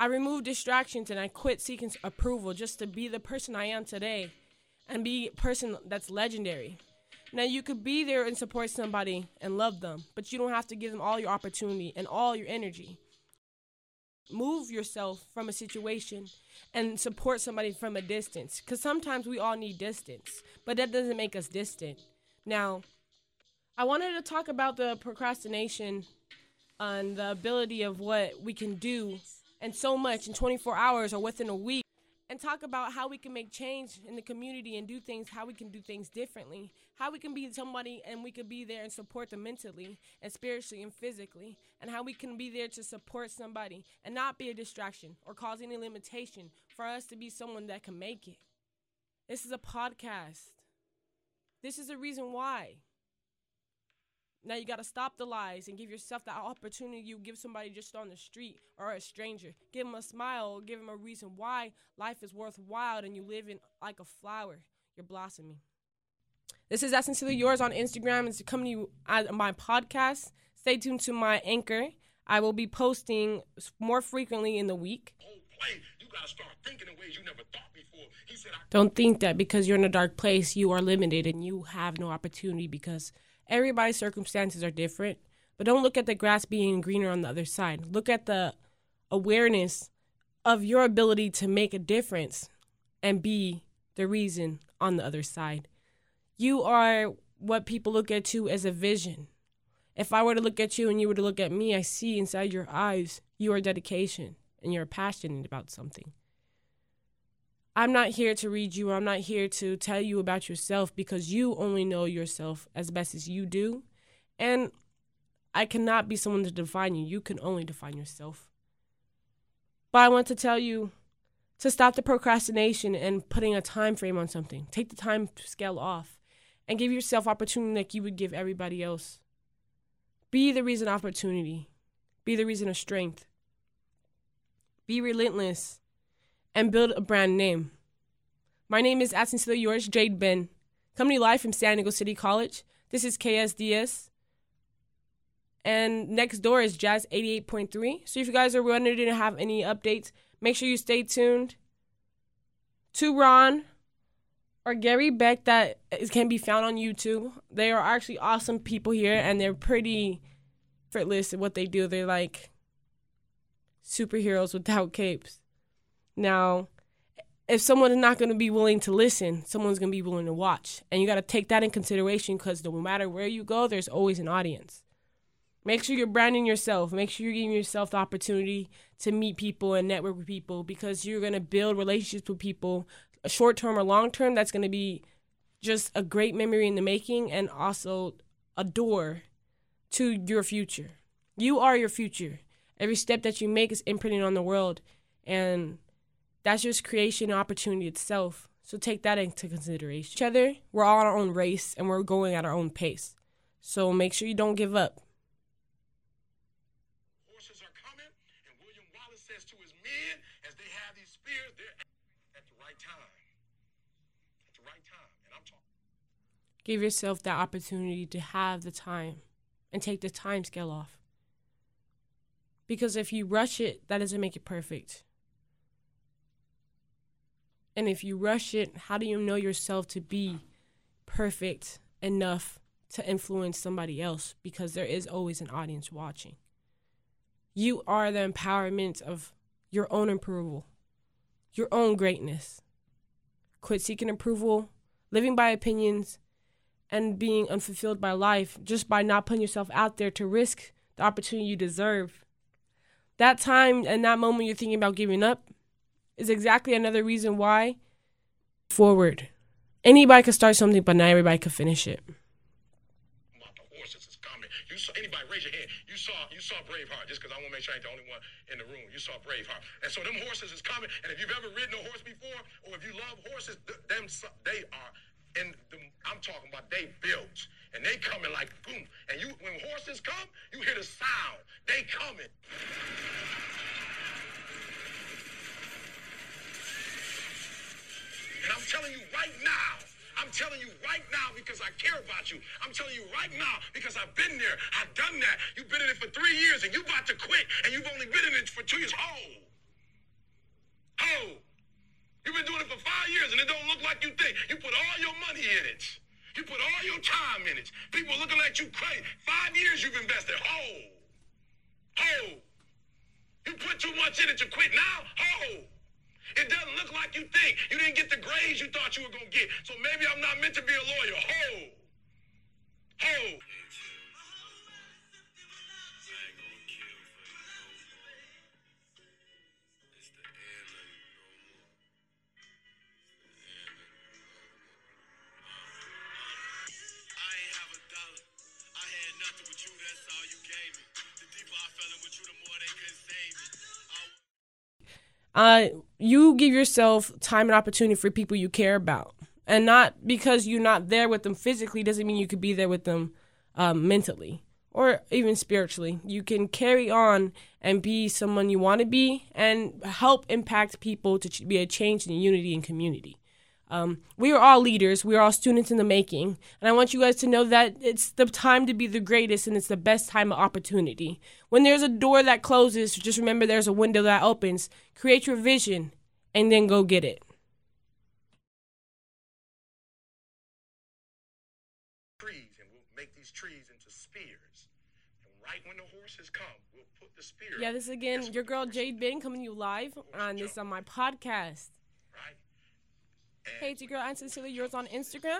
I removed distractions and I quit seeking approval just to be the person I am today and be a person that's legendary. Now you could be there and support somebody and love them, but you don't have to give them all your opportunity and all your energy. Move yourself from a situation and support somebody from a distance because sometimes we all need distance, but that doesn't make us distant. Now, I wanted to talk about the procrastination and the ability of what we can do and so much in 24 hours or within a week and talk about how we can make change in the community and do things how we can do things differently how we can be somebody and we could be there and support them mentally and spiritually and physically and how we can be there to support somebody and not be a distraction or cause any limitation for us to be someone that can make it. This is a podcast. This is the reason why now you got to stop the lies and give yourself that opportunity you give somebody just on the street or a stranger. Give them a smile, give them a reason why life is worthwhile and you live in like a flower. You're blossoming. This is Essentially Yours on Instagram. It's coming to you at my podcast. Stay tuned to my anchor. I will be posting more frequently in the week. Don't think that because you're in a dark place, you are limited and you have no opportunity because – Everybody's circumstances are different, but don't look at the grass being greener on the other side. Look at the awareness of your ability to make a difference and be the reason on the other side. You are what people look at you as a vision. If I were to look at you and you were to look at me, I see inside your eyes your dedication and you're passionate about something. I'm not here to read you. I'm not here to tell you about yourself because you only know yourself as best as you do. And I cannot be someone to define you. You can only define yourself. But I want to tell you to stop the procrastination and putting a time frame on something. Take the time scale off and give yourself opportunity like you would give everybody else. Be the reason opportunity. Be the reason of strength. Be relentless and build a brand name. My name is As Sincerely Yours, Jade Ben. Coming live from San Diego City College. This is KSDS. And next door is Jazz 88.3. So if you guys are wondering to have any updates, make sure you stay tuned to Ron or Gary Beck that is, can be found on YouTube. They are actually awesome people here and they're pretty effortless at what they do. They're like superheroes without capes. Now, if someone is not going to be willing to listen, someone's going to be willing to watch. And you got to take that in consideration because no matter where you go, there's always an audience. Make sure you're branding yourself. Make sure you're giving yourself the opportunity to meet people and network with people because you're going to build relationships with people, uh, short term or long term. That's going to be just a great memory in the making and also a door to your future. You are your future. Every step that you make is imprinting on the world. And that's just creation opportunity itself. So take that into consideration. Each other, we're all on our own race and we're going at our own pace. So make sure you don't give up. Horses are coming, and William Wallace says to his men as they have these spears, they're at the right time. At the right time. And I'm talking. Give yourself that opportunity to have the time and take the time scale off. Because if you rush it, that doesn't make it perfect. And if you rush it, how do you know yourself to be perfect enough to influence somebody else? Because there is always an audience watching. You are the empowerment of your own approval, your own greatness. Quit seeking approval, living by opinions, and being unfulfilled by life just by not putting yourself out there to risk the opportunity you deserve. That time and that moment you're thinking about giving up, is exactly another reason why forward. Anybody could start something, but not everybody could finish it. You saw anybody raise your hand. You saw you saw Braveheart just because I want to make sure I ain't the only one in the room. You saw Braveheart, and so them horses is coming. And if you've ever ridden a horse before, or if you love horses, them they are. And I'm talking about they built, and they coming like boom. And you when horses come, you hear the sound. They coming. And I'm telling you right now, I'm telling you right now because I care about you. I'm telling you right now because I've been there. I've done that. You've been in it for three years and you about to quit and you've only been in it for two years. Oh. ho! You've been doing it for five years and it don't look like you think. You put all your money in it. You put all your time in it. People looking at you crazy. Five years you've invested. Oh. ho! You put too much in it to quit now. Ho! It doesn't look like you think. You didn't get the grades you thought you were going to get. So maybe I'm not meant to be a lawyer. Ho! Ho! uh, you give yourself time and opportunity for people you care about. And not because you're not there with them physically doesn't mean you could be there with them um, mentally or even spiritually. You can carry on and be someone you want to be and help impact people to be a change in unity and community. Um, we are all leaders. We are all students in the making. And I want you guys to know that it's the time to be the greatest and it's the best time of opportunity. When there's a door that closes, just remember there's a window that opens. Create your vision and then go get it. Trees, and we'll make these trees into spears. And right when the horses come, we'll put the spear. Yeah, this again, your girl Jade Ben coming to you live on this on my podcast. Hey, it's your girl, I'm Sincerely Yours on Instagram.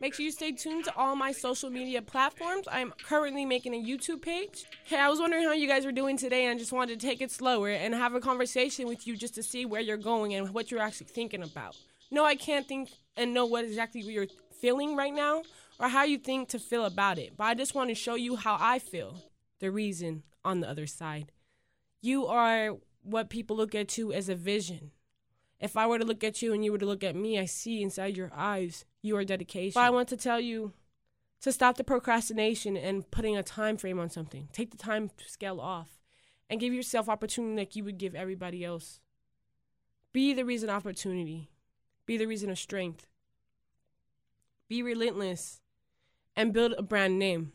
Make sure you stay tuned to all my social media platforms. I'm currently making a YouTube page. Hey, I was wondering how you guys were doing today and I just wanted to take it slower and have a conversation with you just to see where you're going and what you're actually thinking about. No, I can't think and know what exactly you're feeling right now or how you think to feel about it, but I just want to show you how I feel, the reason on the other side. You are what people look at you as a vision if I were to look at you and you were to look at me, I see inside your eyes your dedication. But I want to tell you to stop the procrastination and putting a time frame on something. Take the time scale off and give yourself opportunity like you would give everybody else. Be the reason opportunity. Be the reason of strength. Be relentless and build a brand name.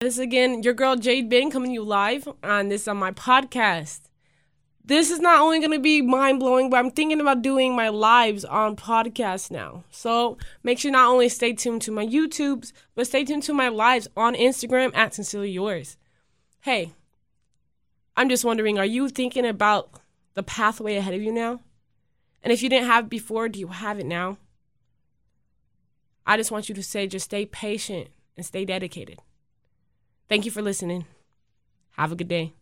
This again, your girl Jade Bin coming to you live on this on my podcast. This is not only going to be mind blowing, but I'm thinking about doing my lives on podcasts now. So make sure not only stay tuned to my YouTubes, but stay tuned to my lives on Instagram at Sincerely Yours. Hey, I'm just wondering, are you thinking about the pathway ahead of you now? And if you didn't have it before, do you have it now? I just want you to say, just stay patient and stay dedicated. Thank you for listening. Have a good day.